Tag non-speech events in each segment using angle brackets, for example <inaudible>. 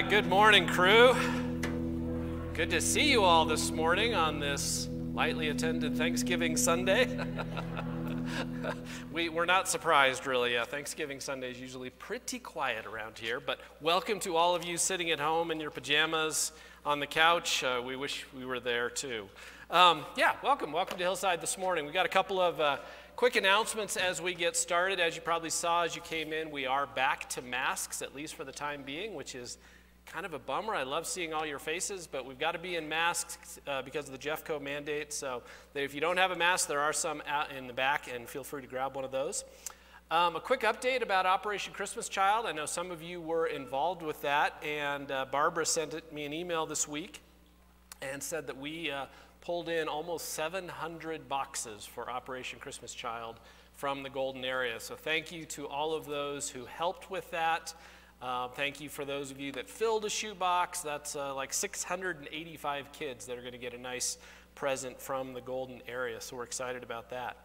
right, good morning, crew. Good to see you all this morning on this lightly attended Thanksgiving Sunday. <laughs> we, we're not surprised, really. Uh, Thanksgiving Sunday is usually pretty quiet around here, but welcome to all of you sitting at home in your pajamas on the couch. Uh, we wish we were there too. Um, yeah, welcome. Welcome to Hillside this morning. We got a couple of uh, quick announcements as we get started. As you probably saw as you came in, we are back to masks, at least for the time being, which is kind of a bummer. I love seeing all your faces, but we've got to be in masks uh, because of the Jeffco mandate. So if you don't have a mask, there are some out in the back, and feel free to grab one of those. Um, a quick update about Operation Christmas Child. I know some of you were involved with that, and uh, Barbara sent me an email this week and said that we uh, pulled in almost 700 boxes for Operation Christmas Child from the Golden area. So thank you to all of those who helped with that. Uh, thank you for those of you that filled a shoebox. That's uh, like 685 kids that are going to get a nice present from the Golden area. So we're excited about that.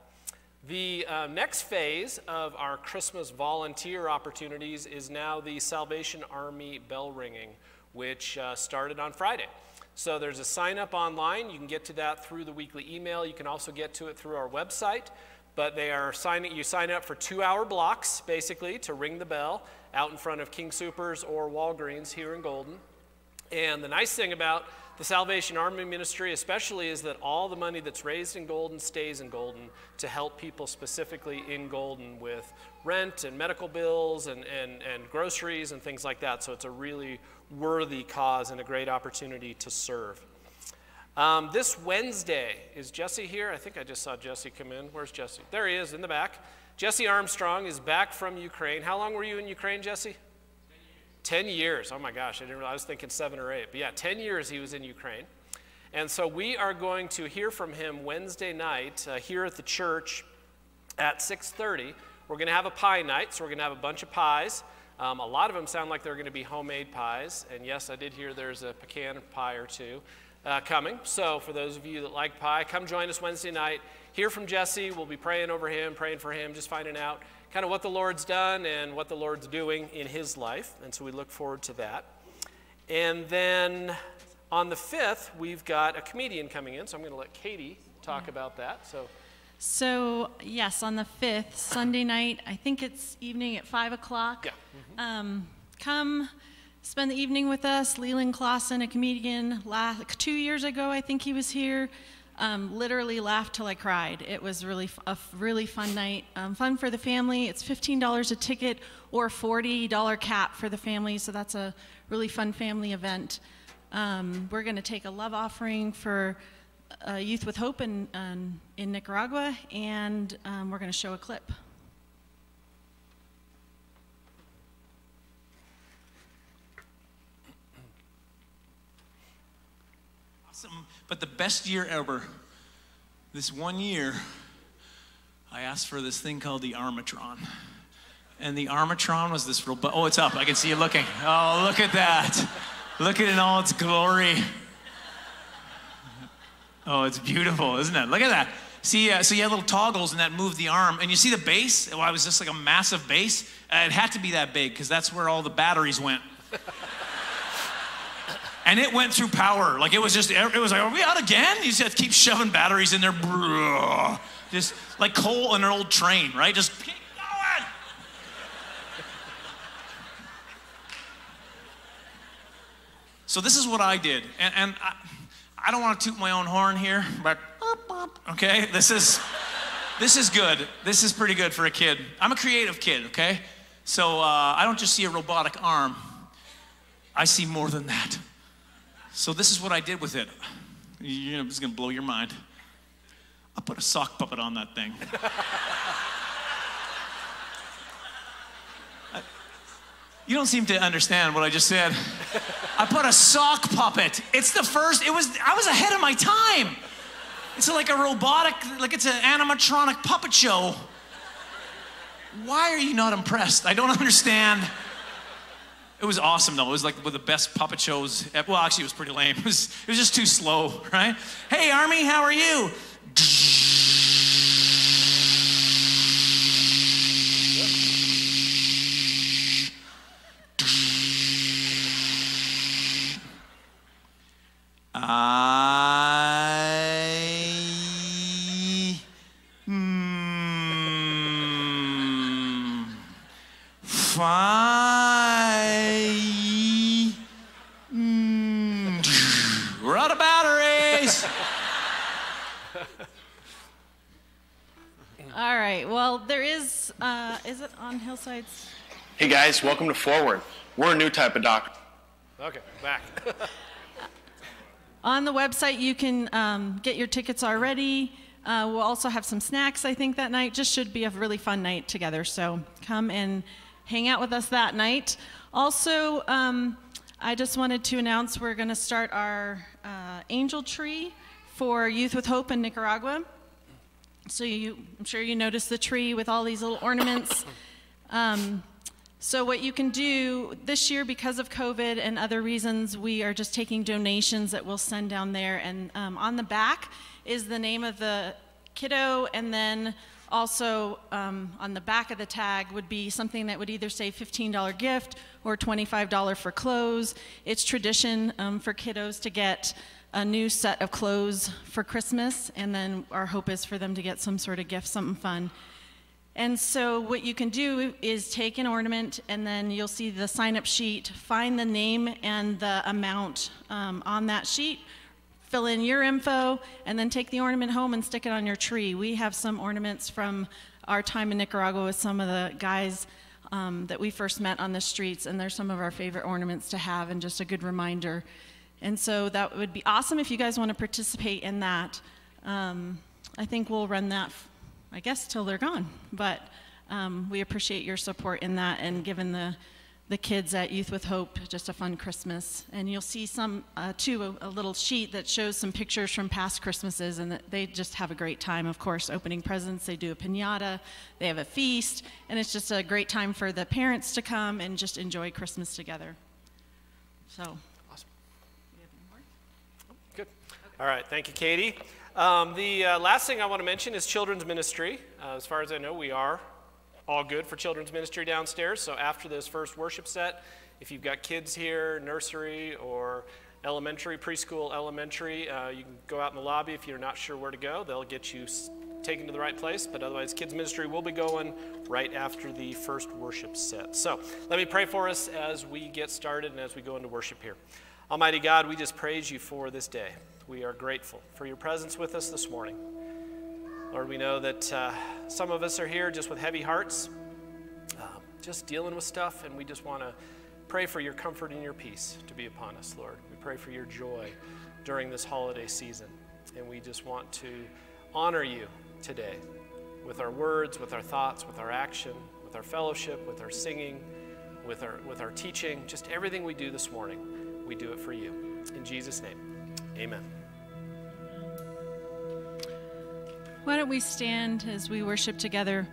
The uh, next phase of our Christmas volunteer opportunities is now the Salvation Army bell ringing, which uh, started on Friday. So there's a sign up online. You can get to that through the weekly email. You can also get to it through our website. But they are signing, you sign up for two hour blocks, basically, to ring the bell out in front of King Supers or Walgreens here in Golden. And the nice thing about the Salvation Army Ministry, especially, is that all the money that's raised in Golden stays in Golden to help people specifically in Golden with rent and medical bills and, and, and groceries and things like that. So it's a really worthy cause and a great opportunity to serve. Um, this Wednesday, is Jesse here? I think I just saw Jesse come in. Where's Jesse? There he is in the back. Jesse Armstrong is back from Ukraine. How long were you in Ukraine, Jesse? 10 years. 10 years. Oh my gosh, I didn't realize. I was thinking seven or eight. But yeah, 10 years he was in Ukraine. And so we are going to hear from him Wednesday night uh, here at the church at 6:30. We're going to have a pie night, so we're going to have a bunch of pies. Um, a lot of them sound like they're going to be homemade pies. And yes, I did hear there's a pecan pie or two uh, coming. So for those of you that like pie, come join us Wednesday night. Hear from Jesse. We'll be praying over him, praying for him, just finding out kind of what the Lord's done and what the Lord's doing in his life. And so we look forward to that. And then on the 5th, we've got a comedian coming in. So I'm going to let Katie talk about that. So. So, yes, on the 5th, Sunday night, I think it's evening at 5 o'clock. Yeah. Mm-hmm. Um, come spend the evening with us. Leland Klassen, a comedian, last, two years ago, I think he was here. Um, literally laughed till I cried. It was really a really fun night. Um, fun for the family. It's $15 a ticket or $40 cap for the family, so that's a really fun family event. Um, we're going to take a love offering for uh, Youth with Hope in, um, in Nicaragua, and um, we're going to show a clip. Awesome, but the best year ever. This one year, I asked for this thing called the Armatron. And the Armatron was this real, oh, it's up. I can see you looking. Oh, look at that. Look at it in all its glory. Oh, it's beautiful, isn't it? Look at that. See, uh, so you had little toggles and that moved the arm. And you see the base? Well, it was just like a massive base. Uh, it had to be that big because that's where all the batteries went. And it went through power. Like it was just, it was like, are we out again? You just keep shoving batteries in there. Just like coal in an old train, right? Just keep going. so this is what I did. And, and I, I don't want to toot my own horn here, but okay, this is this is good. This is pretty good for a kid. I'm a creative kid, okay? So uh, I don't just see a robotic arm. I see more than that. So this is what I did with it. You know, it's gonna blow your mind. I put a sock puppet on that thing. <laughs> You don't seem to understand what I just said. I put a sock puppet. It's the first, it was, I was ahead of my time. It's like a robotic, like it's an animatronic puppet show. Why are you not impressed? I don't <laughs> understand. It was awesome though. It was like one of the best puppet shows. Well, actually, it was pretty lame. <laughs> It was, it was just too slow, <laughs> right? Hey, Army, how are you? Fi. Mm, we're out of batteries. All right. Well, there is. Uh, is it on Hillsides? Hey guys, welcome to Forward. We're a new type of doctor. Okay, back. <laughs> On the website, you can um, get your tickets already. Uh, we'll also have some snacks, I think, that night. Just should be a really fun night together. So come and hang out with us that night. Also, um, I just wanted to announce we're going to start our uh, angel tree for Youth with Hope in Nicaragua. So you, I'm sure you noticed the tree with all these little ornaments. Um, so, what you can do this year, because of COVID and other reasons, we are just taking donations that we'll send down there. And um, on the back is the name of the kiddo, and then also um, on the back of the tag would be something that would either say $15 gift or $25 for clothes. It's tradition um, for kiddos to get a new set of clothes for Christmas, and then our hope is for them to get some sort of gift, something fun. And so, what you can do is take an ornament, and then you'll see the sign up sheet, find the name and the amount um, on that sheet, fill in your info, and then take the ornament home and stick it on your tree. We have some ornaments from our time in Nicaragua with some of the guys um, that we first met on the streets, and they're some of our favorite ornaments to have, and just a good reminder. And so, that would be awesome if you guys want to participate in that. Um, I think we'll run that I guess, till they're gone. But um, we appreciate your support in that and giving the, the kids at Youth with Hope just a fun Christmas. And you'll see some, uh, too, a, a, little sheet that shows some pictures from past Christmases, and they just have a great time, of course, opening presents. They do a pinata, they have a feast, and it's just a great time for the parents to come and just enjoy Christmas together. So. Awesome. Good. All right. Thank you, Katie. Um, the uh, last thing I want to mention is children's ministry. Uh, as far as I know, we are all good for children's ministry downstairs. So after this first worship set, if you've got kids here, nursery or elementary, preschool, elementary, uh, you can go out in the lobby if you're not sure where to go. They'll get you taken to the right place. But otherwise, kids ministry will be going right after the first worship set. So let me pray for us as we get started and as we go into worship here. Almighty God, we just praise you for this day we are grateful for your presence with us this morning. Lord, we know that uh, some of us are here just with heavy hearts, uh, just dealing with stuff, and we just want to pray for your comfort and your peace to be upon us, Lord. We pray for your joy during this holiday season, and we just want to honor you today with our words, with our thoughts, with our action, with our fellowship, with our singing, with our, with our teaching, just everything we do this morning, we do it for you. In Jesus' name. Amen. Why don't we stand as we worship together?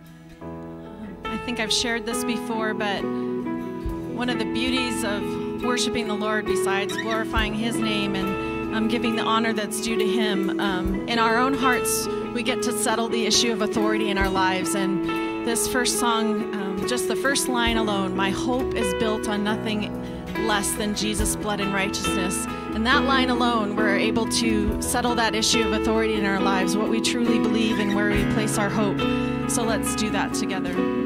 I think I've shared this before, but one of the beauties of worshiping the Lord, besides glorifying His name and um, giving the honor that's due to Him, um, in our own hearts, we get to settle the issue of authority in our lives. And this first song, um, just the first line alone, my hope is built on nothing less than Jesus' blood and righteousness. And that line alone, we're able to settle that issue of authority in our lives, what we truly believe and where we place our hope. So let's do that together.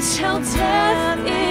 Tell death it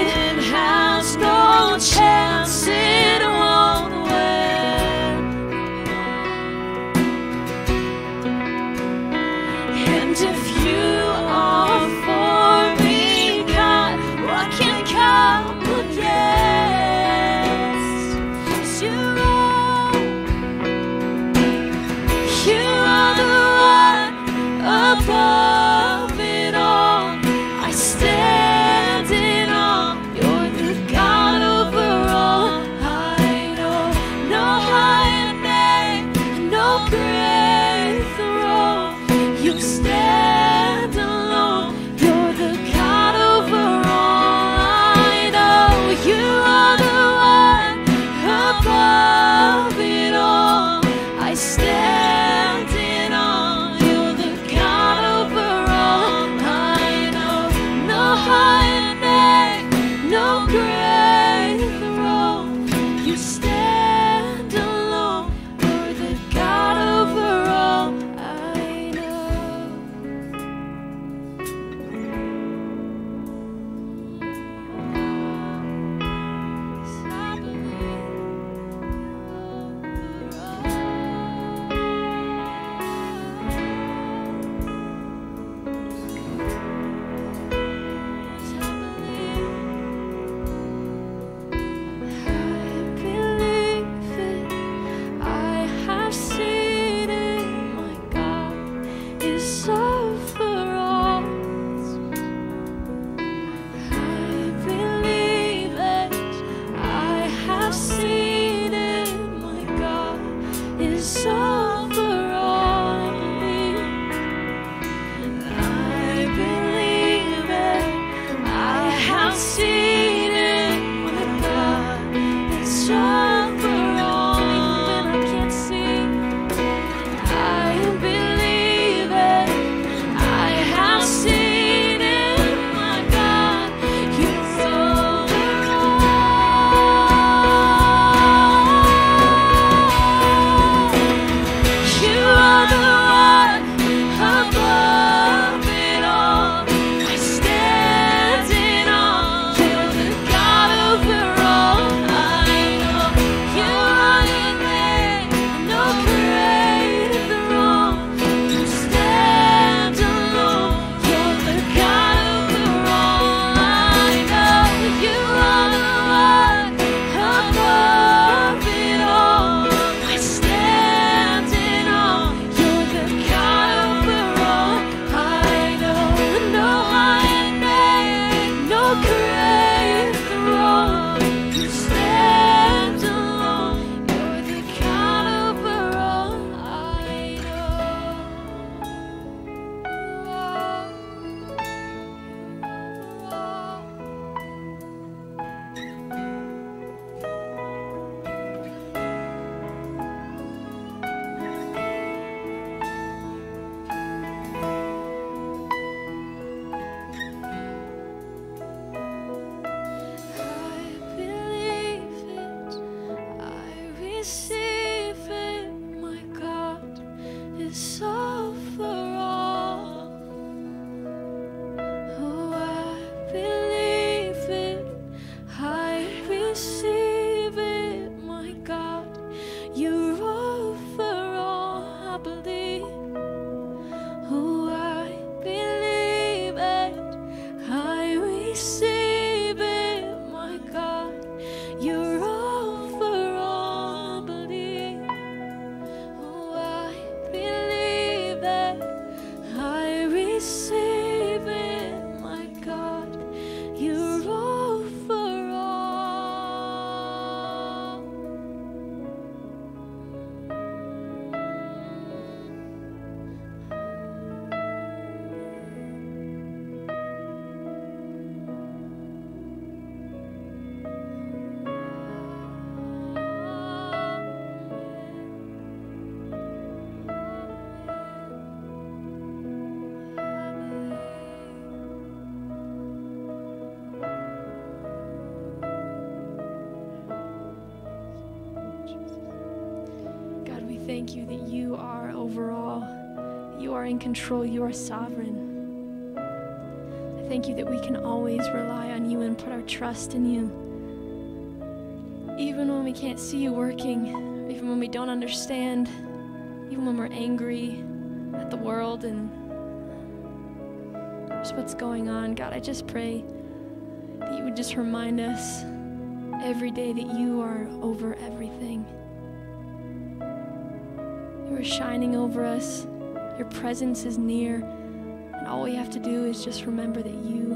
in control, you are sovereign. I thank you that we can always rely on you and put our trust in you. Even when we can't see you working, even when we don't understand, even when we're angry at the world and just what's going on, God, I just pray that you would just remind us every day that you are over everything. You are shining over us. Your presence is near. And all we have to do is just remember that you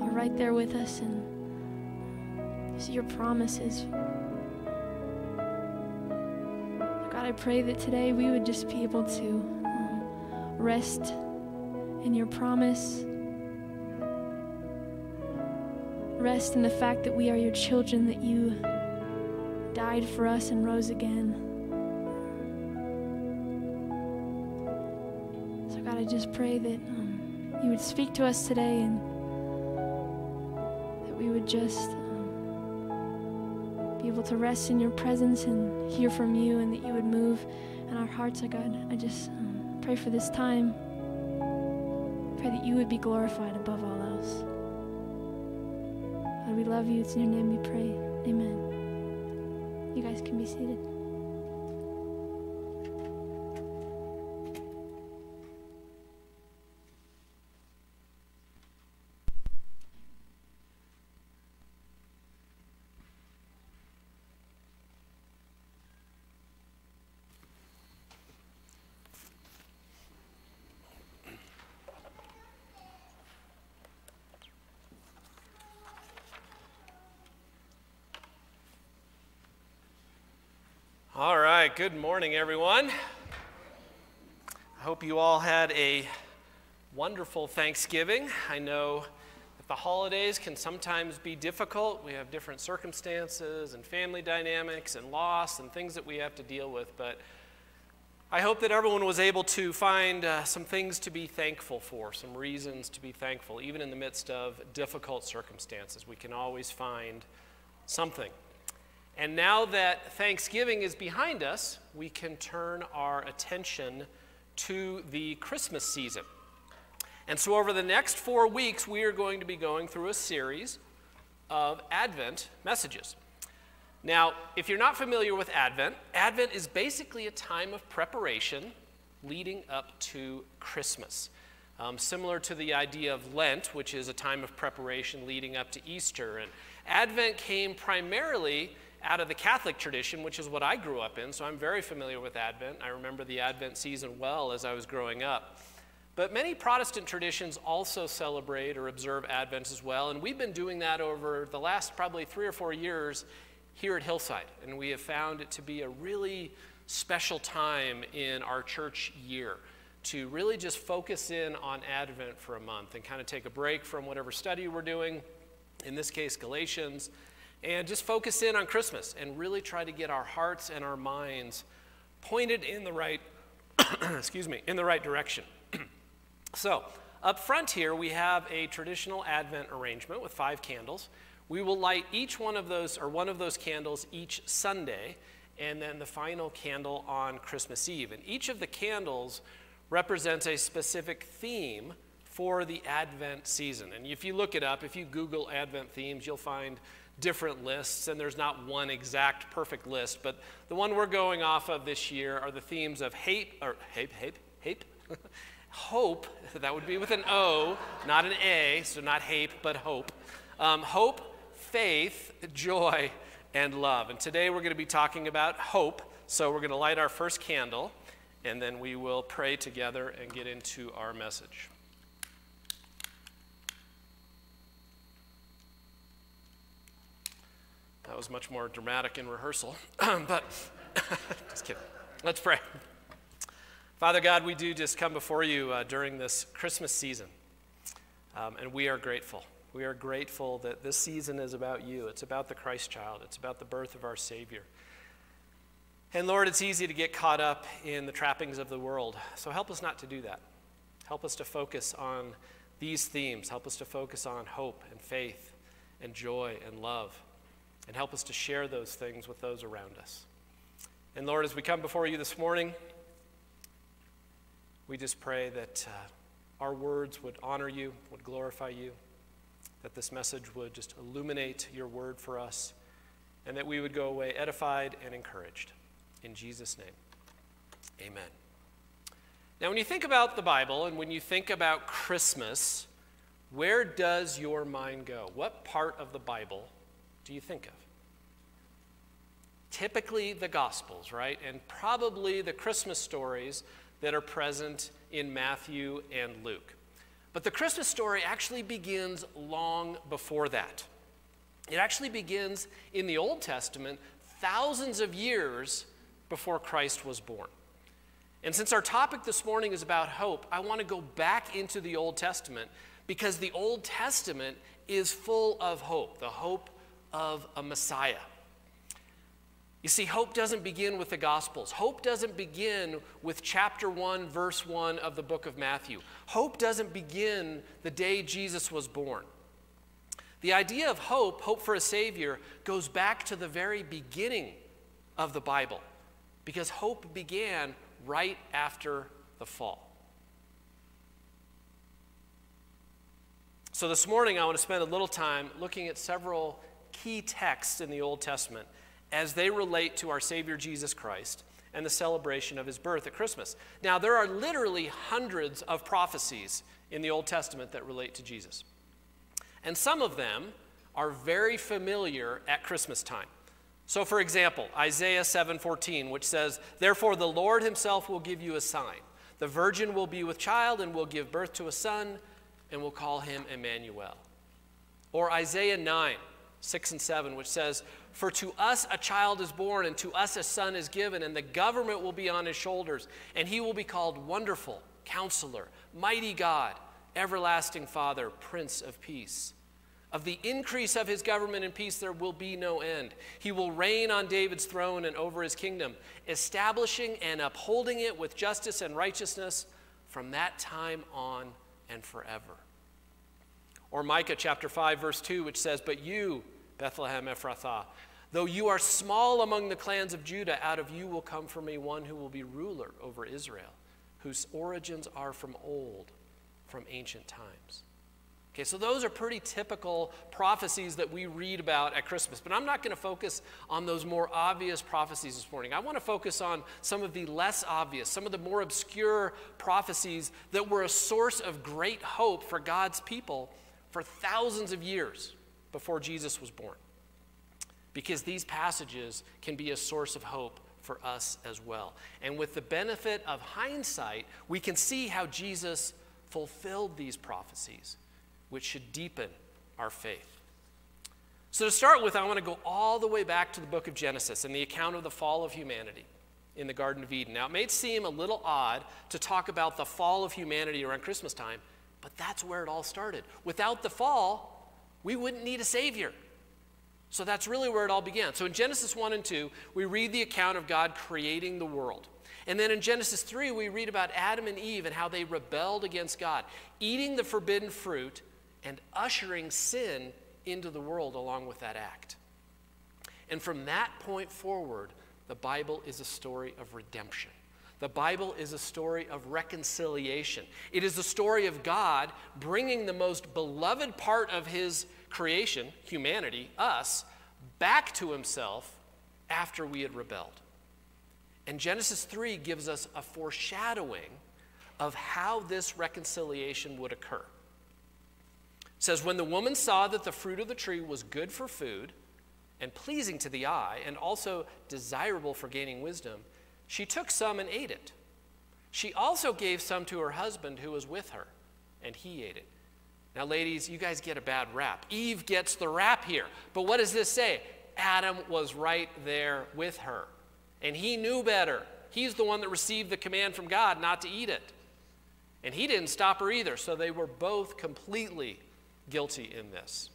are right there with us and see your promises. God, I pray that today we would just be able to um, rest in your promise. Rest in the fact that we are your children, that you died for us and rose again. Pray that um, you would speak to us today and that we would just um, be able to rest in your presence and hear from you and that you would move in our hearts, oh God. I just um, pray for this time. Pray that you would be glorified above all else. God, we love you. It's in your name we pray. Amen. You guys can be seated. Good morning, everyone. I hope you all had a wonderful Thanksgiving. I know that the holidays can sometimes be difficult. We have different circumstances and family dynamics and loss and things that we have to deal with, but I hope that everyone was able to find uh, some things to be thankful for, some reasons to be thankful, even in the midst of difficult circumstances. We can always find something. And now that Thanksgiving is behind us, we can turn our attention to the Christmas season. And so, over the next four weeks, we are going to be going through a series of Advent messages. Now, if you're not familiar with Advent, Advent is basically a time of preparation leading up to Christmas. Um, similar to the idea of Lent, which is a time of preparation leading up to Easter. And Advent came primarily out of the Catholic tradition, which is what I grew up in, so I'm very familiar with Advent. I remember the Advent season well as I was growing up. But many Protestant traditions also celebrate or observe Advent as well, and we've been doing that over the last probably three or four years here at Hillside, and we have found it to be a really special time in our church year to really just focus in on Advent for a month and kind of take a break from whatever study we're doing, in this case, Galatians and just focus in on Christmas and really try to get our hearts and our minds pointed in the right <clears throat> excuse me, in the right direction. <clears throat> so, up front here we have a traditional Advent arrangement with five candles. We will light each one of those or one of those candles each Sunday and then the final candle on Christmas Eve. And each of the candles represents a specific theme for the Advent season. And if you look it up, if you Google Advent themes, you'll find different lists, and there's not one exact perfect list, but the one we're going off of this year are the themes of hate, or hate, hate, hate, <laughs> hope, that would be with an O, not an A, so not hate, but hope. Um, hope, faith, joy, and love. And today we're going to be talking about hope, so we're going to light our first candle, and then we will pray together and get into our message. That was much more dramatic in rehearsal, <clears throat> but <laughs> just kidding. Let's pray. Father God, we do just come before you uh, during this Christmas season, um, and we are grateful. We are grateful that this season is about you. It's about the Christ child, it's about the birth of our Savior. And Lord, it's easy to get caught up in the trappings of the world, so help us not to do that. Help us to focus on these themes. Help us to focus on hope and faith and joy and love and help us to share those things with those around us. And Lord, as we come before you this morning, we just pray that uh, our words would honor you, would glorify you, that this message would just illuminate your word for us, and that we would go away edified and encouraged. In Jesus' name, amen. Now, when you think about the Bible and when you think about Christmas, where does your mind go? What part of the Bible do you think of? Typically, the Gospels, right? And probably the Christmas stories that are present in Matthew and Luke. But the Christmas story actually begins long before that. It actually begins in the Old Testament, thousands of years before Christ was born. And since our topic this morning is about hope, I want to go back into the Old Testament because the Old Testament is full of hope, the hope of a Messiah. You see, hope doesn't begin with the Gospels. Hope doesn't begin with chapter 1, verse 1 of the book of Matthew. Hope doesn't begin the day Jesus was born. The idea of hope, hope for a Savior, goes back to the very beginning of the Bible because hope began right after the fall. So, this morning I want to spend a little time looking at several key texts in the Old Testament as they relate to our Savior Jesus Christ and the celebration of his birth at Christmas. Now, there are literally hundreds of prophecies in the Old Testament that relate to Jesus. And some of them are very familiar at Christmas time. So for example, Isaiah 7:14, which says, "Therefore the Lord himself will give you a sign. The virgin will be with child and will give birth to a son and will call him Emmanuel." Or Isaiah 9, 6 and 7, which says, For to us a child is born, and to us a son is given, and the government will be on his shoulders, and he will be called Wonderful, Counselor, Mighty God, Everlasting Father, Prince of Peace. Of the increase of his government and peace, there will be no end. He will reign on David's throne and over his kingdom, establishing and upholding it with justice and righteousness from that time on and forever. Or Micah chapter 5, verse 2, which says, But you, Bethlehem Ephrathah, though you are small among the clans of Judah, out of you will come for me one who will be ruler over Israel, whose origins are from old, from ancient times. Okay, so those are pretty typical prophecies that we read about at Christmas. But I'm not going to focus on those more obvious prophecies this morning. I want to focus on some of the less obvious, some of the more obscure prophecies that were a source of great hope for God's people for thousands of years before Jesus was born. Because these passages can be a source of hope for us as well. And with the benefit of hindsight, we can see how Jesus fulfilled these prophecies, which should deepen our faith. So, to start with, I want to go all the way back to the book of Genesis and the account of the fall of humanity in the Garden of Eden. Now, it may seem a little odd to talk about the fall of humanity around Christmas time, but that's where it all started. Without the fall, we wouldn't need a Savior. So that's really where it all began. So in Genesis 1 and 2, we read the account of God creating the world. And then in Genesis 3, we read about Adam and Eve and how they rebelled against God, eating the forbidden fruit and ushering sin into the world along with that act. And from that point forward, the Bible is a story of redemption. The Bible is a story of reconciliation. It is a story of God bringing the most beloved part of His creation, humanity, us, back to Himself after we had rebelled. And Genesis 3 gives us a foreshadowing of how this reconciliation would occur. It says, When the woman saw that the fruit of the tree was good for food and pleasing to the eye and also desirable for gaining wisdom, she took some and ate it. She also gave some to her husband who was with her, and he ate it. Now, ladies, you guys get a bad rap. Eve gets the rap here. But what does this say? Adam was right there with her, and he knew better. He's the one that received the command from God not to eat it. And he didn't stop her either, so they were both completely guilty in this.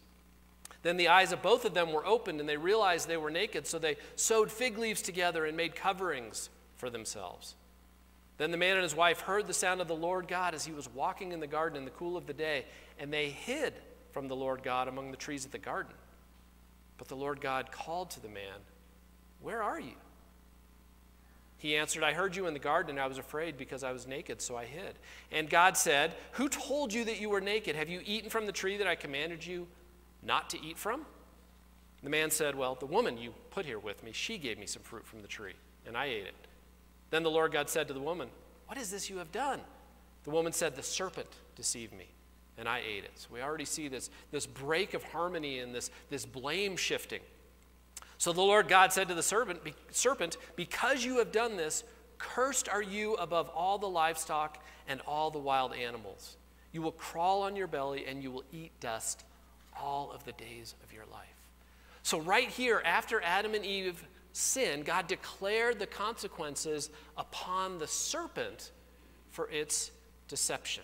Then the eyes of both of them were opened, and they realized they were naked, so they sewed fig leaves together and made coverings for themselves. Then the man and his wife heard the sound of the Lord God as he was walking in the garden in the cool of the day, and they hid from the Lord God among the trees of the garden. But the Lord God called to the man, Where are you? He answered, I heard you in the garden, and I was afraid because I was naked, so I hid. And God said, Who told you that you were naked? Have you eaten from the tree that I commanded you not to eat from? The man said, Well, the woman you put here with me, she gave me some fruit from the tree, and I ate it. Then the Lord God said to the woman, What is this you have done? The woman said, The serpent deceived me, and I ate it. So we already see this, this break of harmony and this, this blame shifting. So the Lord God said to the serpent, serpent, Because you have done this, cursed are you above all the livestock and all the wild animals. You will crawl on your belly and you will eat dust all of the days of your life. So, right here, after Adam and Eve sinned, God declared the consequences upon the serpent for its deception.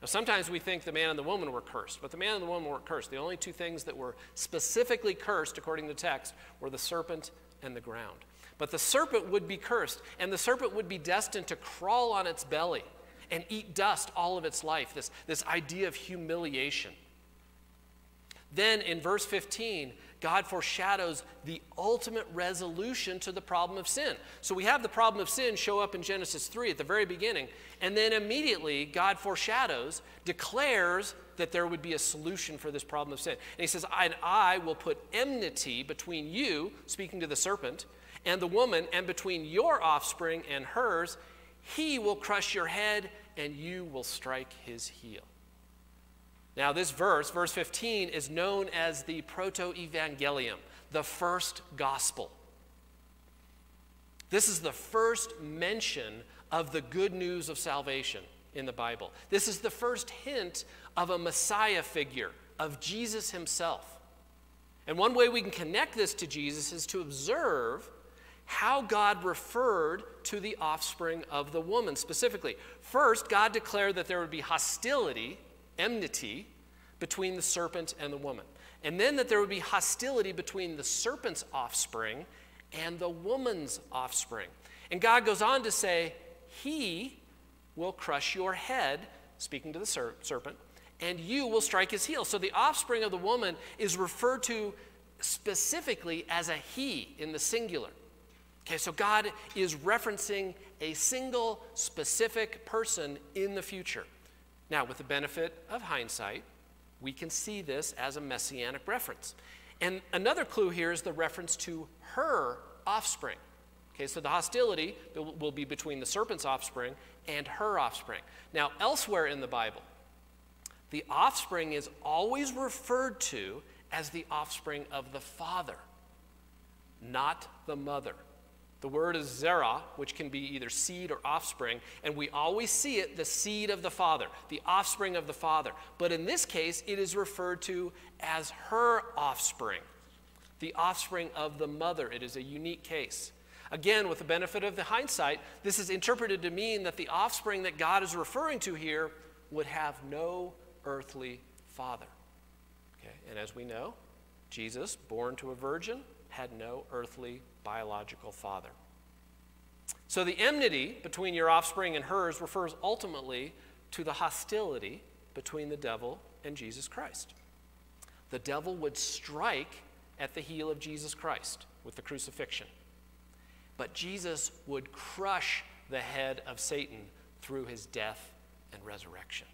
Now, sometimes we think the man and the woman were cursed, but the man and the woman weren't cursed. The only two things that were specifically cursed, according to the text, were the serpent and the ground. But the serpent would be cursed, and the serpent would be destined to crawl on its belly and eat dust all of its life, this, this idea of humiliation. Then in verse 15, God foreshadows the ultimate resolution to the problem of sin. So we have the problem of sin show up in Genesis 3 at the very beginning, and then immediately God foreshadows, declares that there would be a solution for this problem of sin. And he says, And I will put enmity between you, speaking to the serpent, and the woman, and between your offspring and hers. He will crush your head, and you will strike his heel. Now, this verse, verse 15, is known as the Proto Evangelium, the first gospel. This is the first mention of the good news of salvation in the Bible. This is the first hint of a Messiah figure, of Jesus himself. And one way we can connect this to Jesus is to observe how God referred to the offspring of the woman specifically. First, God declared that there would be hostility enmity between the serpent and the woman. And then that there would be hostility between the serpent's offspring and the woman's offspring. And God goes on to say, He will crush your head, speaking to the ser- serpent, and you will strike his heel. So the offspring of the woman is referred to specifically as a he in the singular. Okay, so God is referencing a single specific person in the future. Now, with the benefit of hindsight, we can see this as a messianic reference. And another clue here is the reference to her offspring. Okay, so the hostility will be between the serpent's offspring and her offspring. Now, elsewhere in the Bible, the offspring is always referred to as the offspring of the father, not the mother. The word is zerah, which can be either seed or offspring, and we always see it the seed of the father, the offspring of the father. But in this case, it is referred to as her offspring, the offspring of the mother. It is a unique case. Again, with the benefit of the hindsight, this is interpreted to mean that the offspring that God is referring to here would have no earthly father. Okay? And as we know, Jesus, born to a virgin, had no earthly biological father. So the enmity between your offspring and hers refers ultimately to the hostility between the devil and Jesus Christ. The devil would strike at the heel of Jesus Christ with the crucifixion. But Jesus would crush the head of Satan through his death and resurrection.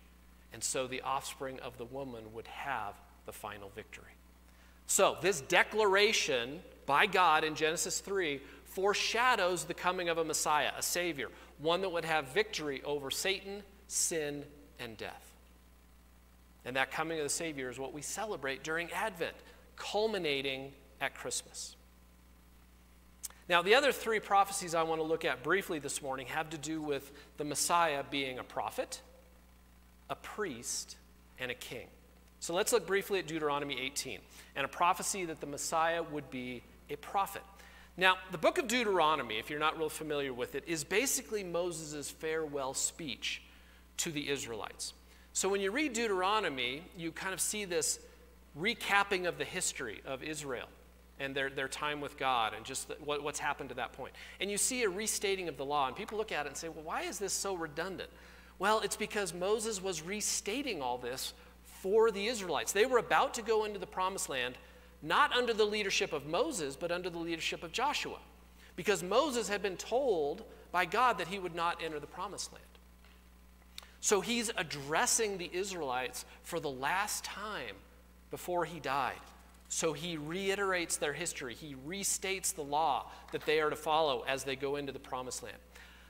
And so the offspring of the woman would have the final victory. So, this declaration by God in Genesis 3 foreshadows the coming of a Messiah, a Savior, one that would have victory over Satan, sin, and death. And that coming of the Savior is what we celebrate during Advent, culminating at Christmas. Now, the other three prophecies I want to look at briefly this morning have to do with the Messiah being a prophet, a priest, and a king. So let's look briefly at Deuteronomy 18 and a prophecy that the Messiah would be a prophet. Now, the book of Deuteronomy, if you're not real familiar with it, is basically Moses' farewell speech to the Israelites. So when you read Deuteronomy, you kind of see this recapping of the history of Israel and their, their time with God and just the, what, what's happened to that point. And you see a restating of the law, and people look at it and say, well, why is this so redundant? Well, it's because Moses was restating all this for the Israelites. They were about to go into the promised land not under the leadership of Moses, but under the leadership of Joshua. because Moses had been told by God that he would not enter the promised land. So he's addressing the Israelites for the last time before he died. So he reiterates their history. He restates the law that they are to follow as they go into the promised land.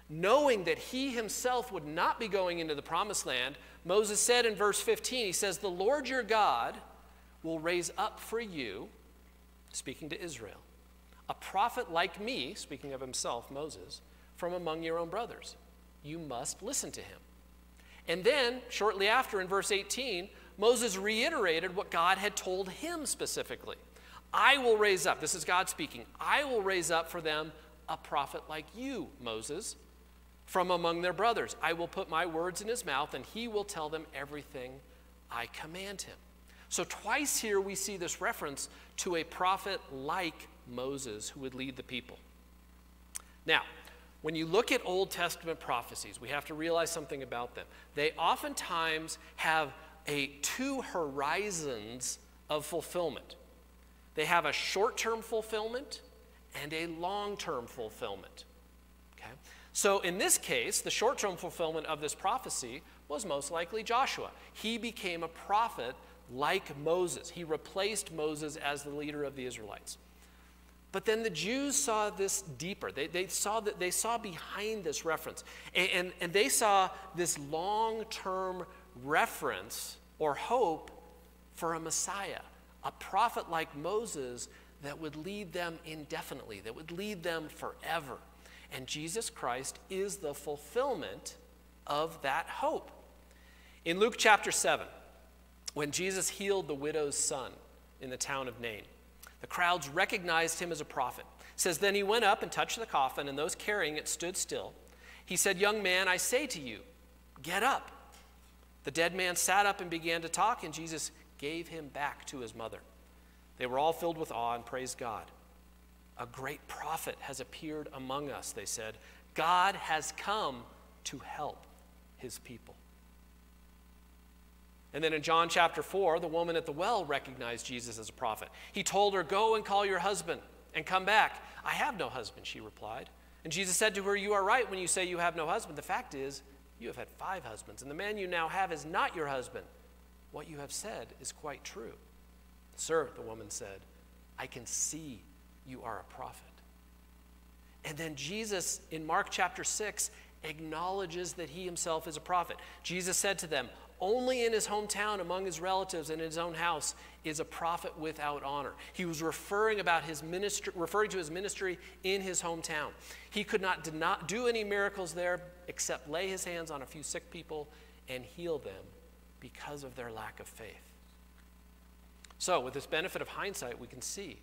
Knowing that he himself would not be going into the promised land, Moses said in verse 15, he says, The Lord your God will raise up for you, speaking to Israel, a prophet like me, speaking of himself, Moses, from among your own brothers. You must listen to him. And then, shortly after, in verse 18, Moses reiterated what God had told him specifically. I will raise up, this is God speaking, I will raise up for them a prophet like you, Moses, from among their brothers. I will put my words in his mouth, and he will tell them everything I command him. So, twice here we see this reference to a prophet like Moses who would lead the people. Now, when you look at Old Testament prophecies, we have to realize something about them. They oftentimes have a two horizons of fulfillment. They have a short-term fulfillment and a long-term fulfillment. Okay? So in this case, the short-term fulfillment of this prophecy was most likely Joshua. He became a prophet like Moses. He replaced Moses as the leader of the Israelites. But then the Jews saw this deeper. They, they, saw, that, they saw behind this reference. And, and, and they saw this long term reference or hope for a Messiah, a prophet like Moses that would lead them indefinitely, that would lead them forever. And Jesus Christ is the fulfillment of that hope. In Luke chapter 7, when Jesus healed the widow's son in the town of Nain, the crowds recognized him as a prophet. It says, Then he went up and touched the coffin, and those carrying it stood still. He said, Young man, I say to you, get up. The dead man sat up and began to talk, and Jesus gave him back to his mother. They were all filled with awe and praised God. A great prophet has appeared among us, they said. God has come to help his people. And then in John chapter 4, the woman at the well recognized Jesus as a prophet. He told her, Go and call your husband and come back. I have no husband, she replied. And Jesus said to her, You are right when you say you have no husband. The fact is, you have had five husbands, and the man you now have is not your husband. What you have said is quite true. Sir, the woman said, I can see you are a prophet. And then Jesus, in Mark chapter 6, acknowledges that he himself is a prophet. Jesus said to them, only in his hometown, among his relatives, and in his own house, is a prophet without honor. He was referring about his ministry, referring to his ministry in his hometown. He could not not do any miracles there except lay his hands on a few sick people and heal them because of their lack of faith. So, with this benefit of hindsight, we can see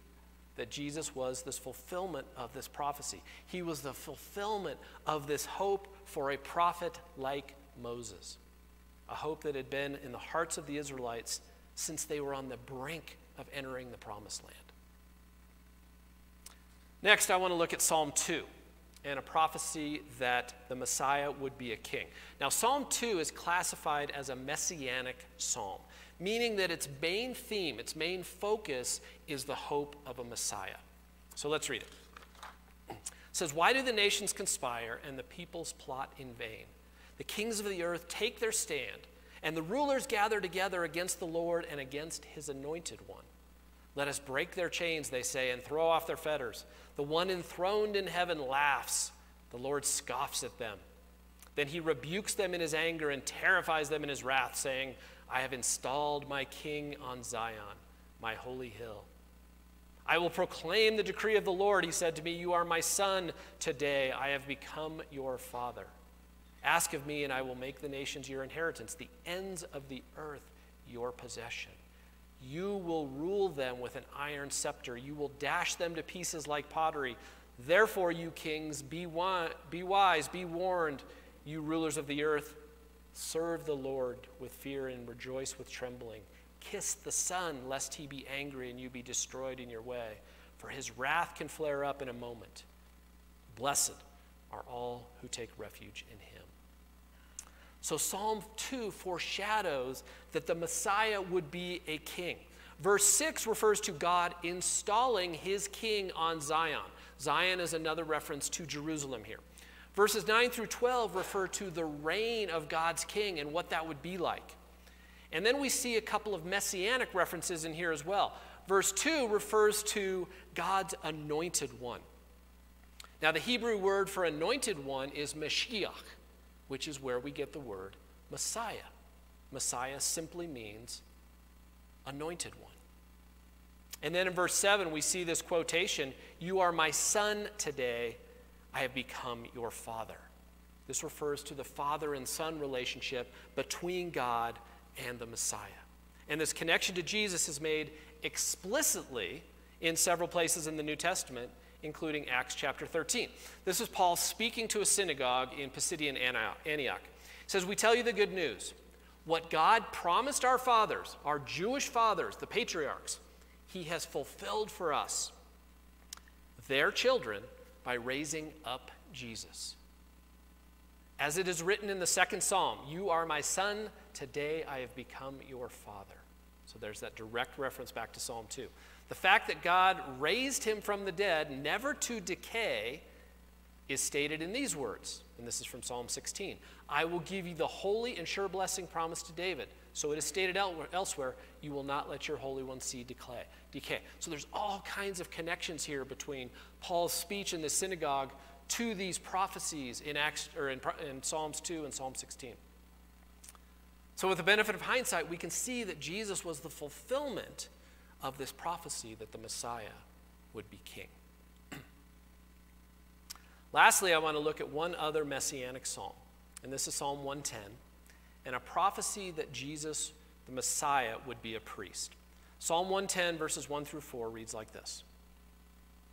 that Jesus was this fulfillment of this prophecy. He was the fulfillment of this hope for a prophet like Moses a hope that had been in the hearts of the Israelites since they were on the brink of entering the promised land. Next, I want to look at Psalm 2 and a prophecy that the Messiah would be a king. Now, Psalm 2 is classified as a messianic psalm, meaning that its main theme, its main focus is the hope of a Messiah. So let's read it. It says, Why do the nations conspire and the peoples plot in vain? The kings of the earth take their stand, and the rulers gather together against the Lord and against his anointed one. Let us break their chains, they say, and throw off their fetters. The one enthroned in heaven laughs. The Lord scoffs at them. Then he rebukes them in his anger and terrifies them in his wrath, saying, I have installed my king on Zion, my holy hill. I will proclaim the decree of the Lord. He said to me, You are my son. Today I have become your father. Ask of me, and I will make the nations your inheritance, the ends of the earth your possession. You will rule them with an iron scepter. You will dash them to pieces like pottery. Therefore, you kings, be, wise, be warned, you rulers of the earth. Serve the Lord with fear and rejoice with trembling. Kiss the Son, lest he be angry and you be destroyed in your way, for his wrath can flare up in a moment. Blessed are all who take refuge in him. So Psalm 2 foreshadows that the Messiah would be a king. Verse 6 refers to God installing his king on Zion. Zion is another reference to Jerusalem here. Verses 9 through 12 refer to the reign of God's king and what that would be like. And then we see a couple of messianic references in here as well. Verse 2 refers to God's anointed one. Now, the Hebrew word for anointed one is Mashiach, which is where we get the word Messiah. Messiah simply means anointed one. And then in verse 7, we see this quotation You are my son today, I have become your father. This refers to the father and son relationship between God and the Messiah. And this connection to Jesus is made explicitly in several places in the New Testament, including Acts chapter 13. This is Paul speaking to a synagogue in Pisidian Antioch. He says, We tell you the good news. What God promised our fathers, our Jewish fathers, the patriarchs, he has fulfilled for us, their children, by raising up Jesus. As it is written in the second psalm, You are my son, today I have become your father. So there's that direct reference back to Psalm 2. The fact that God raised him from the dead, never to decay, is stated in these words. And this is from Psalm 16 I will give you the holy and sure blessing promised to David. So it is stated elsewhere, you will not let your Holy One see decay. So there's all kinds of connections here between Paul's speech in the synagogue to these prophecies in, Acts, or in, in Psalms 2 and Psalm 16. So, with the benefit of hindsight, we can see that Jesus was the fulfillment of this prophecy that the Messiah would be king. <clears throat> Lastly, I want to look at one other messianic psalm, and this is Psalm 110, and a prophecy that Jesus, the Messiah, would be a priest. Psalm 110, verses 1 through 4, reads like this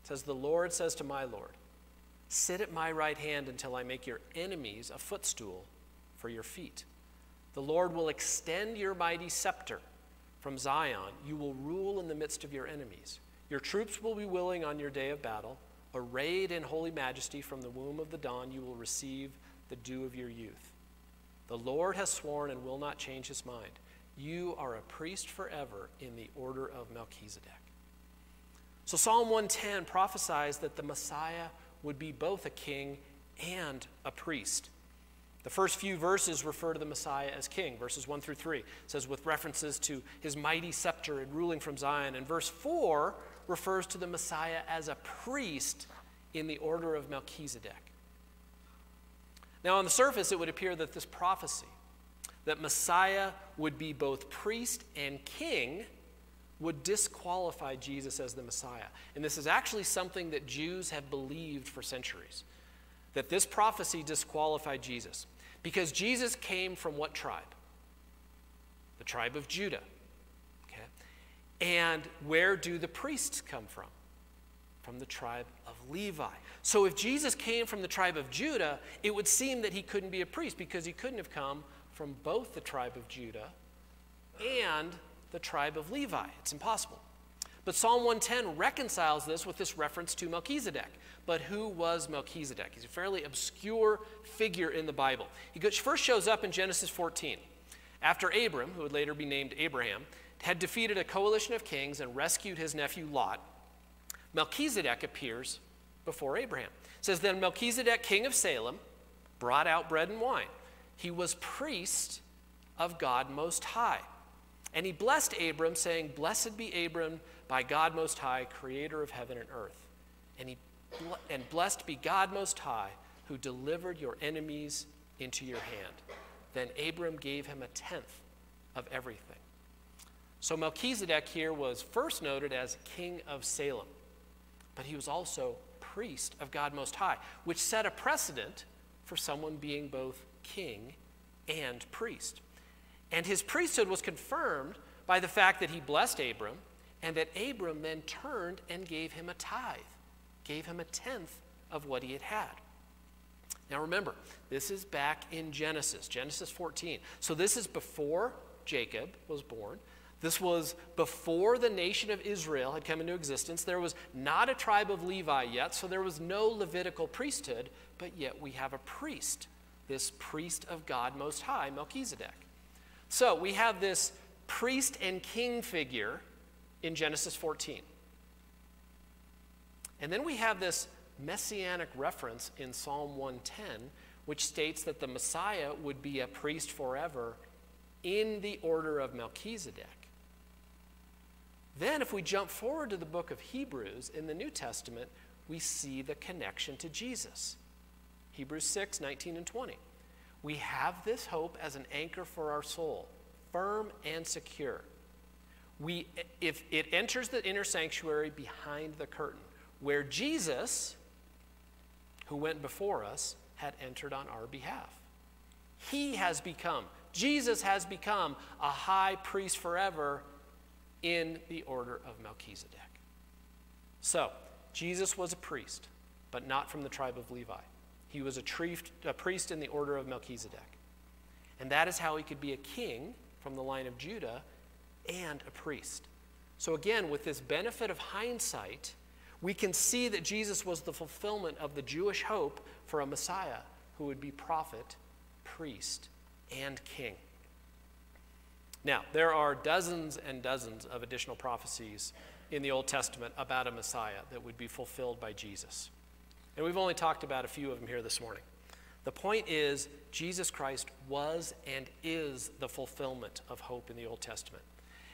It says, The Lord says to my Lord, Sit at my right hand until I make your enemies a footstool for your feet. The Lord will extend your mighty scepter from Zion. You will rule in the midst of your enemies. Your troops will be willing on your day of battle. Arrayed in holy majesty from the womb of the dawn, you will receive the dew of your youth. The Lord has sworn and will not change his mind. You are a priest forever in the order of Melchizedek. So, Psalm 110 prophesies that the Messiah would be both a king and a priest. The first few verses refer to the Messiah as king. Verses 1 through 3 says, with references to his mighty scepter and ruling from Zion. And verse 4 refers to the Messiah as a priest in the order of Melchizedek. Now, on the surface, it would appear that this prophecy, that Messiah would be both priest and king, would disqualify Jesus as the Messiah. And this is actually something that Jews have believed for centuries that this prophecy disqualified Jesus because Jesus came from what tribe? The tribe of Judah. Okay? And where do the priests come from? From the tribe of Levi. So if Jesus came from the tribe of Judah, it would seem that he couldn't be a priest because he couldn't have come from both the tribe of Judah and the tribe of Levi. It's impossible. But Psalm 110 reconciles this with this reference to Melchizedek. But who was Melchizedek? He's a fairly obscure figure in the Bible. He first shows up in Genesis 14. After Abram, who would later be named Abraham, had defeated a coalition of kings and rescued his nephew Lot, Melchizedek appears before Abraham. It says, Then Melchizedek, king of Salem, brought out bread and wine. He was priest of God Most High. And he blessed Abram, saying, Blessed be Abram by God Most High, creator of heaven and earth. And, he, and blessed be God Most High, who delivered your enemies into your hand. Then Abram gave him a tenth of everything. So Melchizedek here was first noted as king of Salem, but he was also priest of God Most High, which set a precedent for someone being both king and priest. And his priesthood was confirmed by the fact that he blessed Abram and that Abram then turned and gave him a tithe, gave him a tenth of what he had had. Now remember, this is back in Genesis, Genesis 14. So this is before Jacob was born. This was before the nation of Israel had come into existence. There was not a tribe of Levi yet, so there was no Levitical priesthood, but yet we have a priest, this priest of God Most High, Melchizedek. So we have this priest and king figure in Genesis 14. And then we have this messianic reference in Psalm 110, which states that the Messiah would be a priest forever in the order of Melchizedek. Then, if we jump forward to the book of Hebrews in the New Testament, we see the connection to Jesus. Hebrews 6 19 and 20. We have this hope as an anchor for our soul, firm and secure. We, if it enters the inner sanctuary behind the curtain, where Jesus, who went before us, had entered on our behalf. He has become, Jesus has become a high priest forever in the order of Melchizedek. So, Jesus was a priest, but not from the tribe of Levi. He was a, a priest in the order of Melchizedek. And that is how he could be a king from the line of Judah and a priest. So, again, with this benefit of hindsight, we can see that Jesus was the fulfillment of the Jewish hope for a Messiah who would be prophet, priest, and king. Now, there are dozens and dozens of additional prophecies in the Old Testament about a Messiah that would be fulfilled by Jesus. And we've only talked about a few of them here this morning. The point is, Jesus Christ was and is the fulfillment of hope in the Old Testament.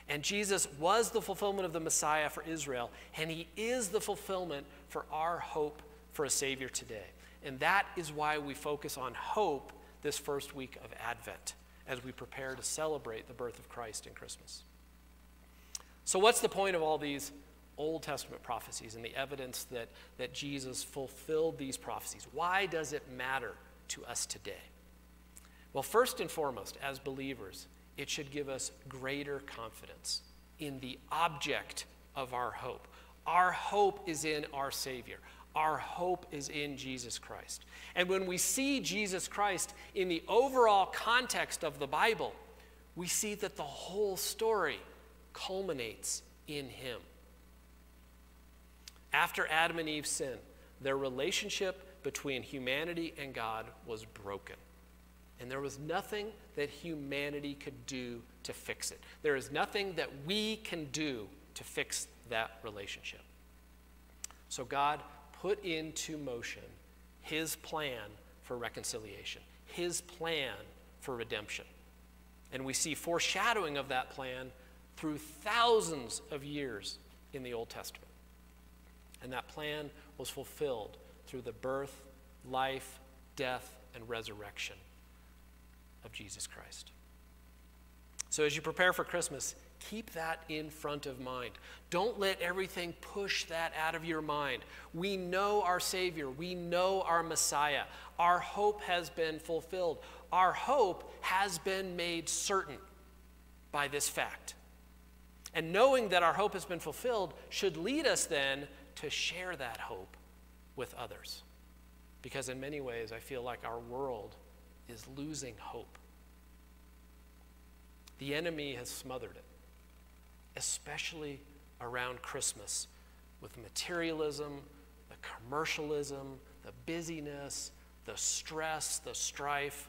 And Jesus was the fulfillment of the Messiah for Israel, and he is the fulfillment for our hope for a Savior today. And that is why we focus on hope this first week of Advent as we prepare to celebrate the birth of Christ in Christmas. So, what's the point of all these Old Testament prophecies and the evidence that, that Jesus fulfilled these prophecies? Why does it matter to us today? Well, first and foremost, as believers, it should give us greater confidence in the object of our hope. Our hope is in our Savior. Our hope is in Jesus Christ. And when we see Jesus Christ in the overall context of the Bible, we see that the whole story culminates in Him. After Adam and Eve sinned, their relationship between humanity and God was broken. And there was nothing that humanity could do to fix it. There is nothing that we can do to fix that relationship. So God put into motion his plan for reconciliation, his plan for redemption. And we see foreshadowing of that plan through thousands of years in the Old Testament. And that plan was fulfilled through the birth, life, death, and resurrection of Jesus Christ. So as you prepare for Christmas, Keep that in front of mind. Don't let everything push that out of your mind. We know our Savior, we know our Messiah. Our hope has been fulfilled. Our hope has been made certain by this fact. And knowing that our hope has been fulfilled should lead us then to share that hope with others. Because in many ways, I feel like our world is losing hope. The enemy has smothered it especially around Christmas, with materialism, the commercialism, the busyness, the stress, the strife.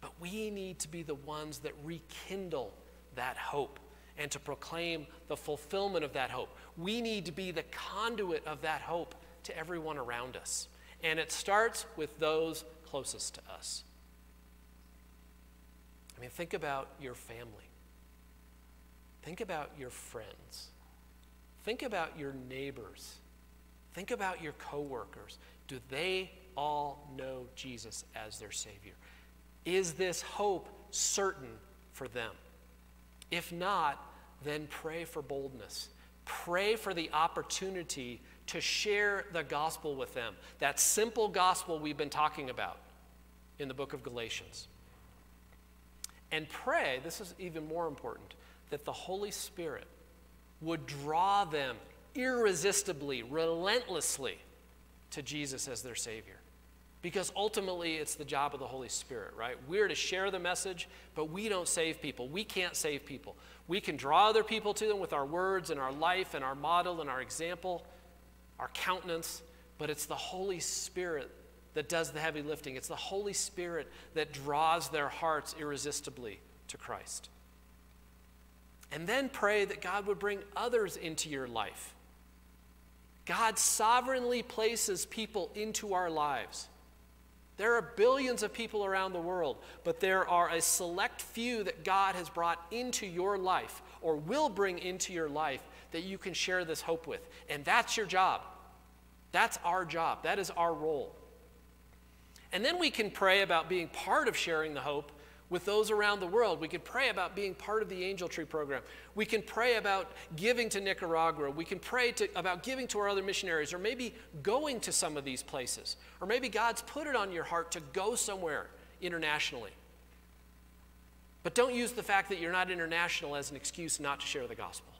But we need to be the ones that rekindle that hope and to proclaim the fulfillment of that hope. We need to be the conduit of that hope to everyone around us. And it starts with those closest to us. I mean, think about your family. Think about your friends. Think about your neighbors. Think about your coworkers. Do they all know Jesus as their Savior? Is this hope certain for them? If not, then pray for boldness. Pray for the opportunity to share the gospel with them. That simple gospel we've been talking about in the book of Galatians. And pray, this is even more important, that the Holy Spirit would draw them irresistibly, relentlessly to Jesus as their Savior. Because ultimately, it's the job of the Holy Spirit, right? We're to share the message, but we don't save people. We can't save people. We can draw other people to them with our words and our life and our model and our example, our countenance, but it's the Holy Spirit that does the heavy lifting. It's the Holy Spirit that draws their hearts irresistibly to Christ. And then pray that God would bring others into your life God sovereignly places people into our lives. There are billions of people around the world, but there are a select few that God has brought into your life or will bring into your life that you can share this hope with. And that's your job. That's our job. That is our role. And then we can pray about being part of sharing the hope with those around the world. We can pray about being part of the Angel Tree program. We can pray about giving to Nicaragua. We can pray to, about giving to our other missionaries or maybe going to some of these places. Or maybe God's put it on your heart to go somewhere internationally. But don't use the fact that you're not international as an excuse not to share the gospel.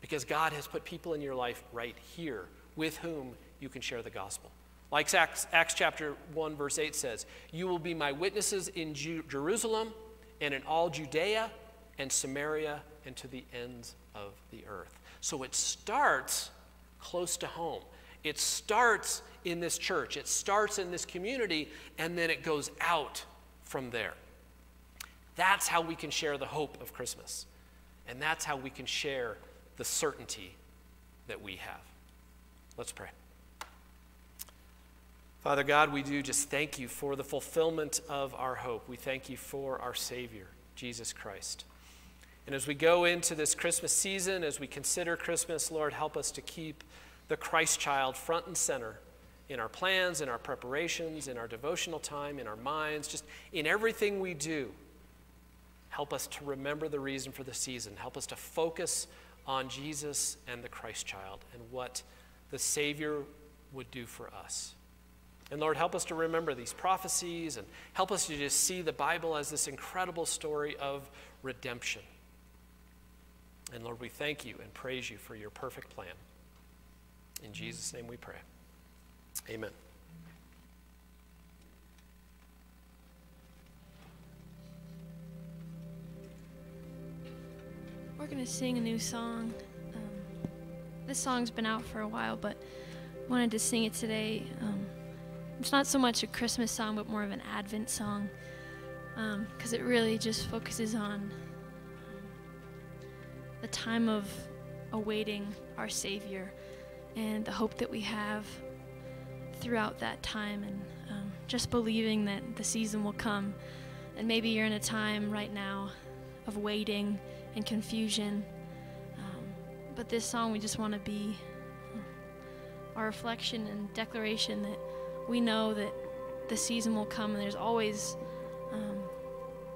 Because God has put people in your life right here with whom you can share the gospel. Like Acts, Acts, chapter 1, verse 8 says, You will be my witnesses in Ju- Jerusalem and in all Judea and Samaria and to the ends of the earth. So it starts close to home. It starts in this church, it starts in this community, and then it goes out from there. That's how we can share the hope of Christmas. And that's how we can share the certainty that we have. Let's pray. Father God, we do just thank you for the fulfillment of our hope. We thank you for our Savior, Jesus Christ. And as we go into this Christmas season, as we consider Christmas, Lord, help us to keep the Christ child front and center in our plans, in our preparations, in our devotional time, in our minds, just in everything we do. Help us to remember the reason for the season. Help us to focus on Jesus and the Christ child and what the Savior would do for us. And Lord, help us to remember these prophecies and help us to just see the Bible as this incredible story of redemption. And Lord, we thank you and praise you for your perfect plan. In Jesus' name we pray. Amen. We're going to sing a new song. Um, this song's been out for a while, but wanted to sing it today. Um, it's not so much a Christmas song, but more of an Advent song, because um, it really just focuses on um, the time of awaiting our Savior and the hope that we have throughout that time, and um, just believing that the season will come. And maybe you're in a time right now of waiting and confusion. Um, but this song, we just want to be uh, our reflection and declaration that we know that the season will come, and there's always um,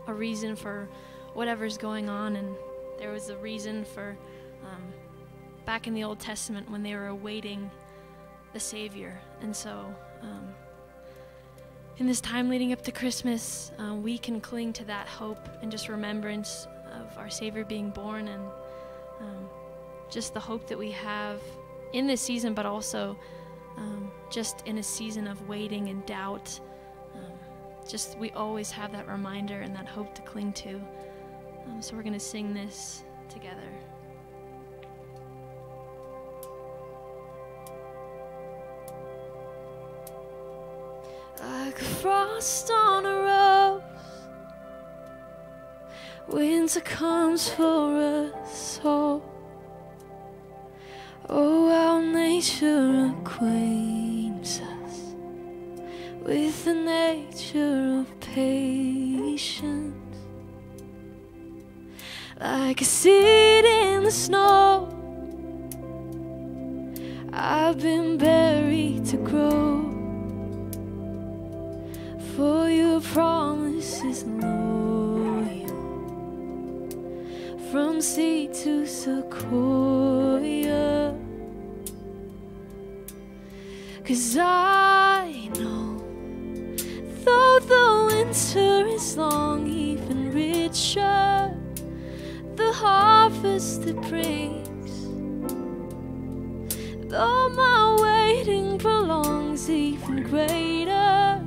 a reason for whatever's going on. And there was a reason for um, back in the Old Testament when they were awaiting the Savior. And so, um, in this time leading up to Christmas, uh, we can cling to that hope and just remembrance of our Savior being born and um, just the hope that we have in this season, but also um, just in a season of waiting and doubt. Um, just we always have that reminder and that hope to cling to. Um, so we're going to sing this together. Like frost on a rose Winter comes for us all. Oh, how nature acquaints us with the nature of patience. Like a seed in the snow, I've been buried to grow. For your promise is from sea to sequoia. Cause I know, though the winter is long, even richer the harvest it brings. Though my waiting prolongs, even greater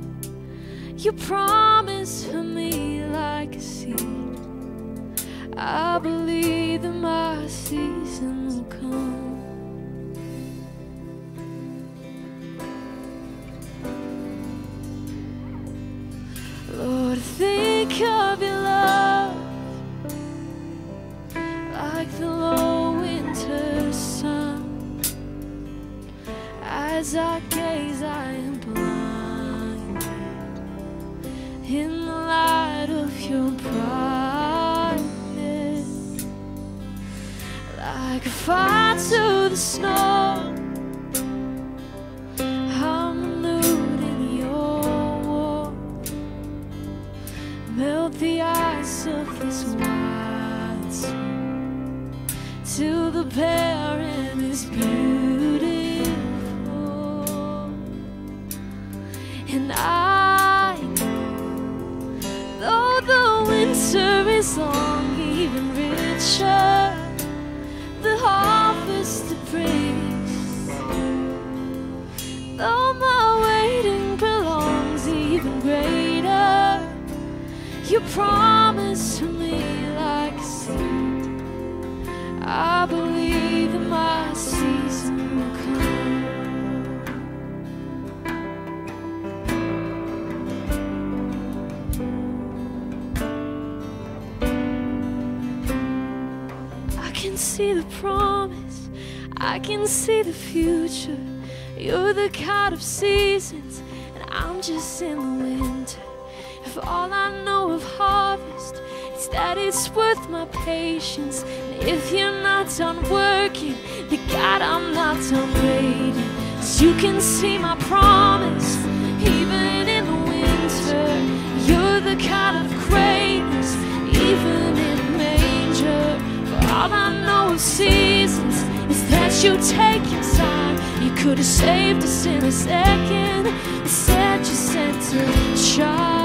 your promise for me like a seed. I believe that my it's worth my patience. And if you're not done working, the God I'm not done waiting. You can see my promise, even in the winter. You're the kind of greatness, even in a manger. For all I know of seasons is that you take your time. You could have saved us in a second. Instead, you sent a child.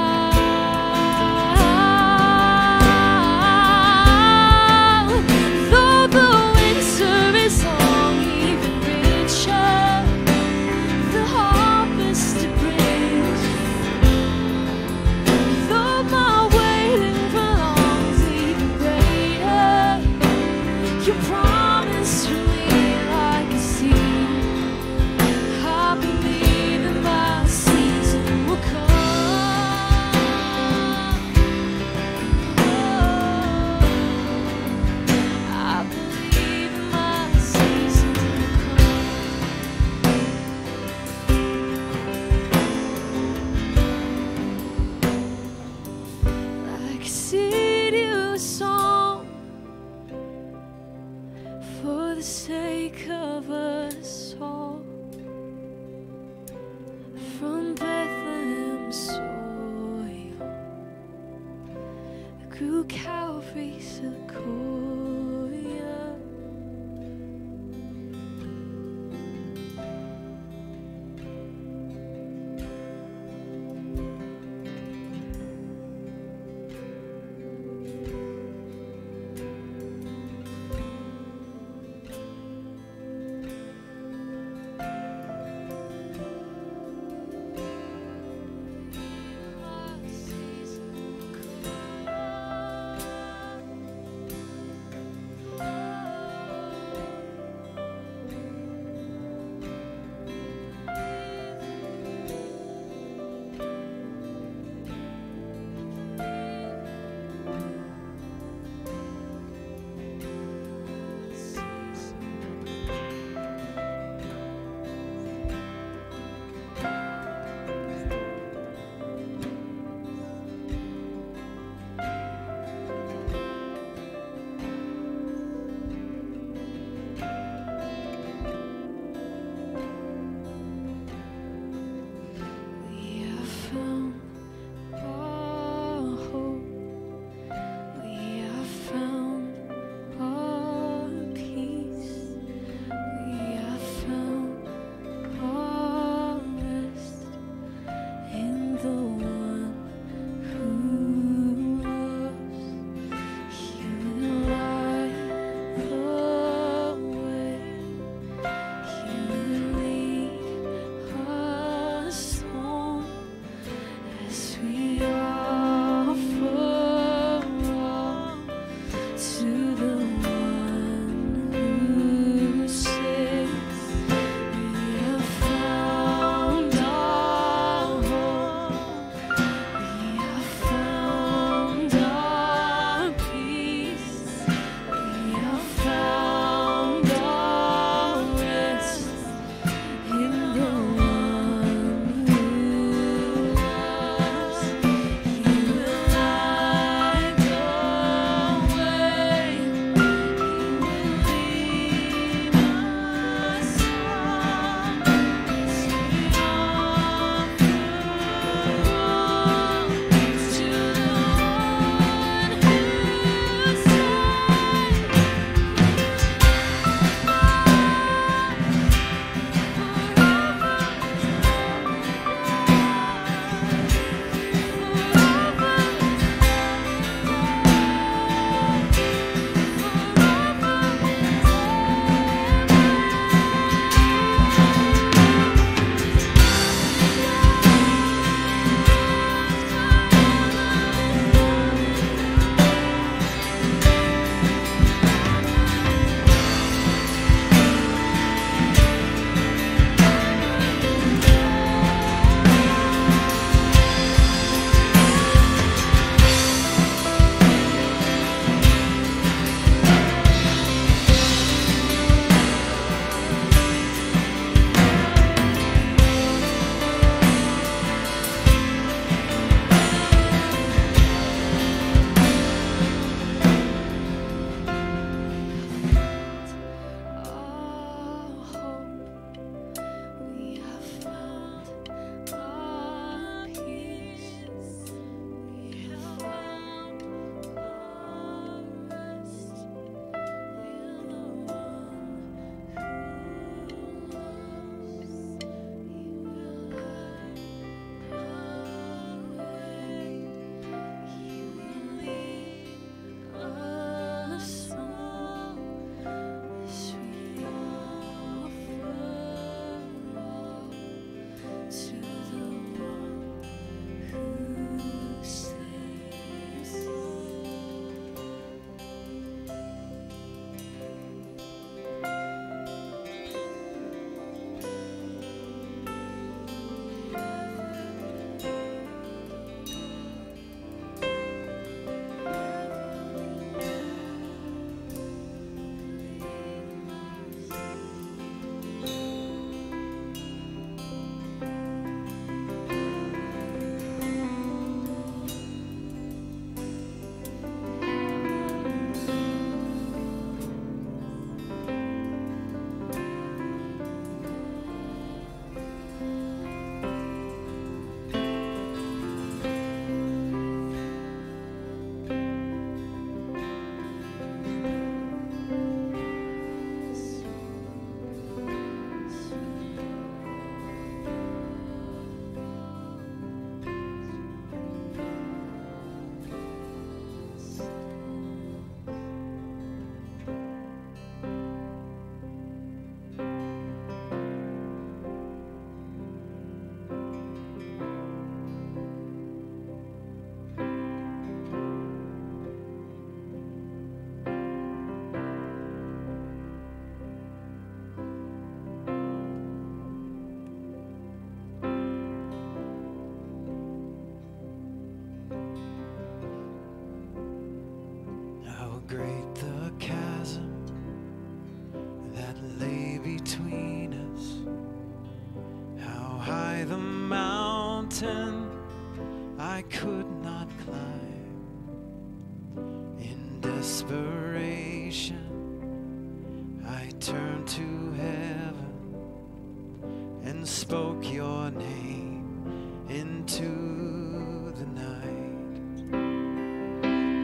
spoke your name into the night.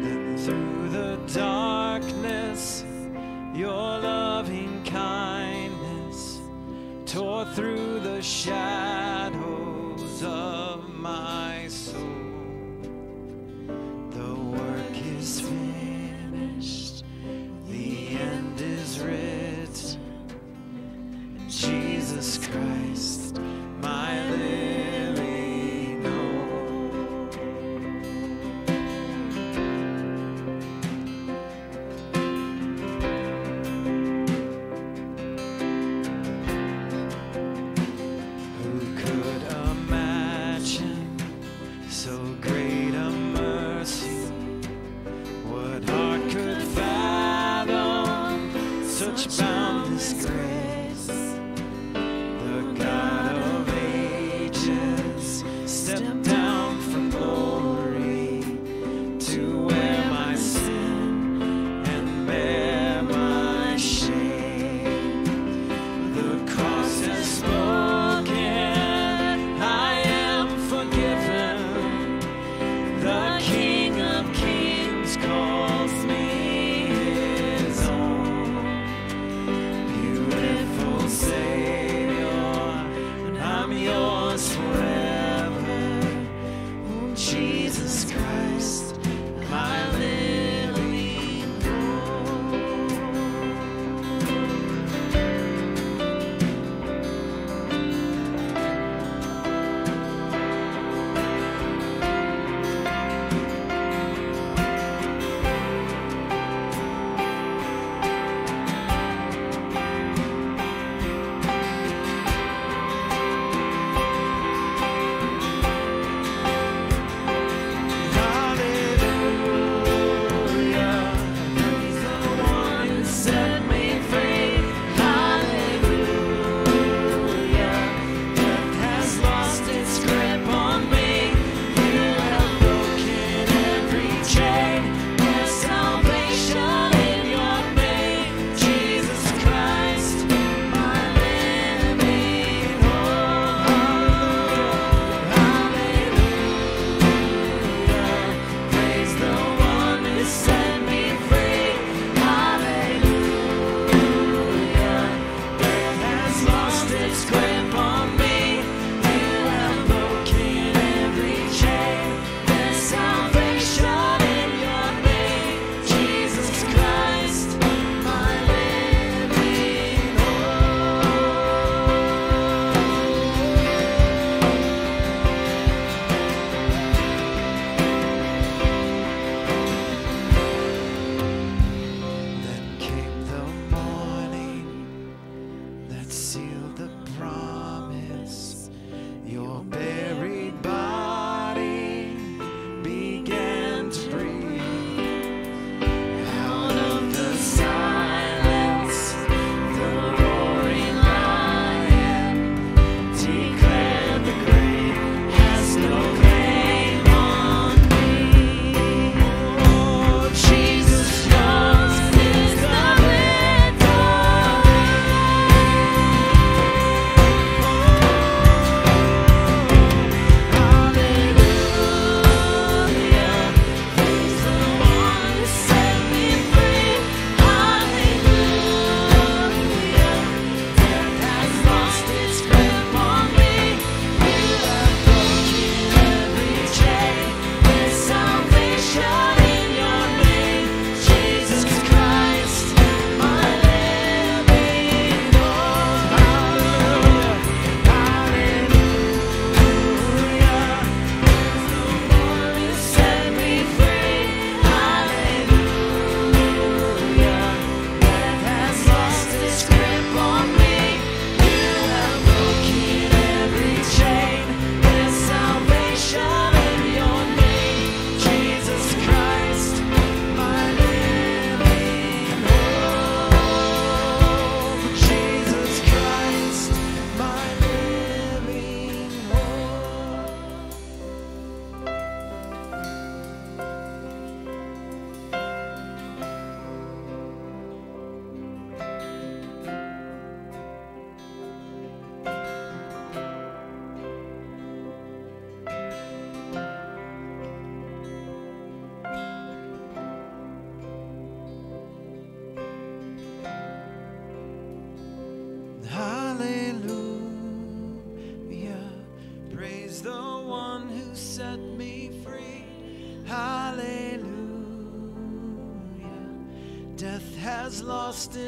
Then through the darkness, your loving kindness tore through the shadows.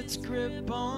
Its grip on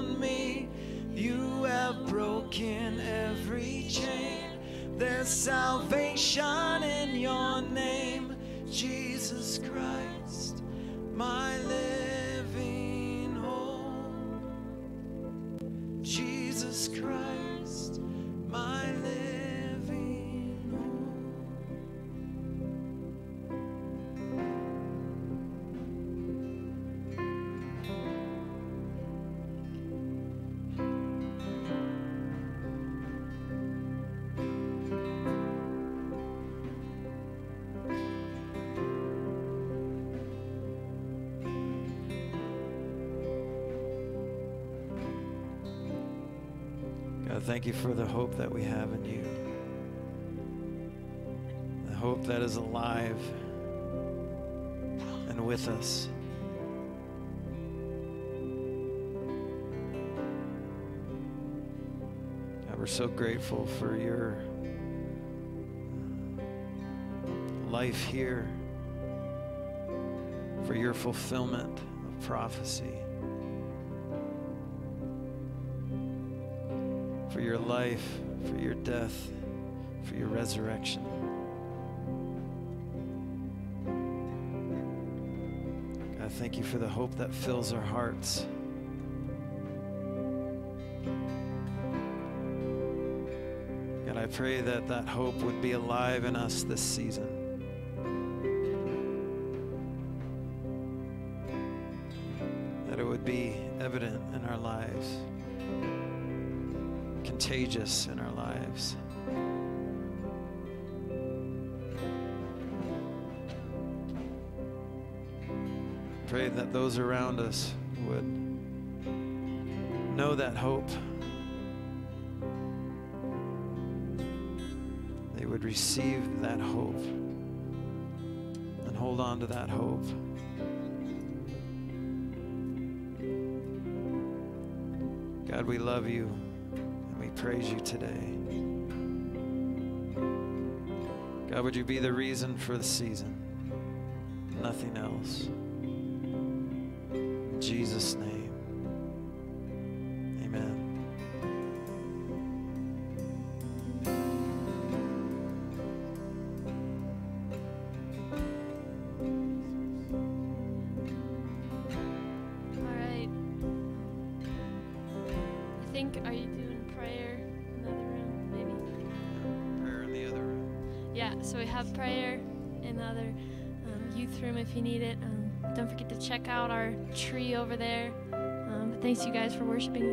thank you for the hope that we have in you. The hope that is alive and with us. God, we're so grateful for your uh, life here, for your fulfillment of prophecy. Life, for your death, for your resurrection. God, thank you for the hope that fills our hearts. God, I pray that that hope would be alive in us this season. Contagious in our lives. Pray that those around us would know that hope. They would receive that hope and hold on to that hope. God, we love you praise you today. God, would you be the reason for the season? Nothing else. For worshiping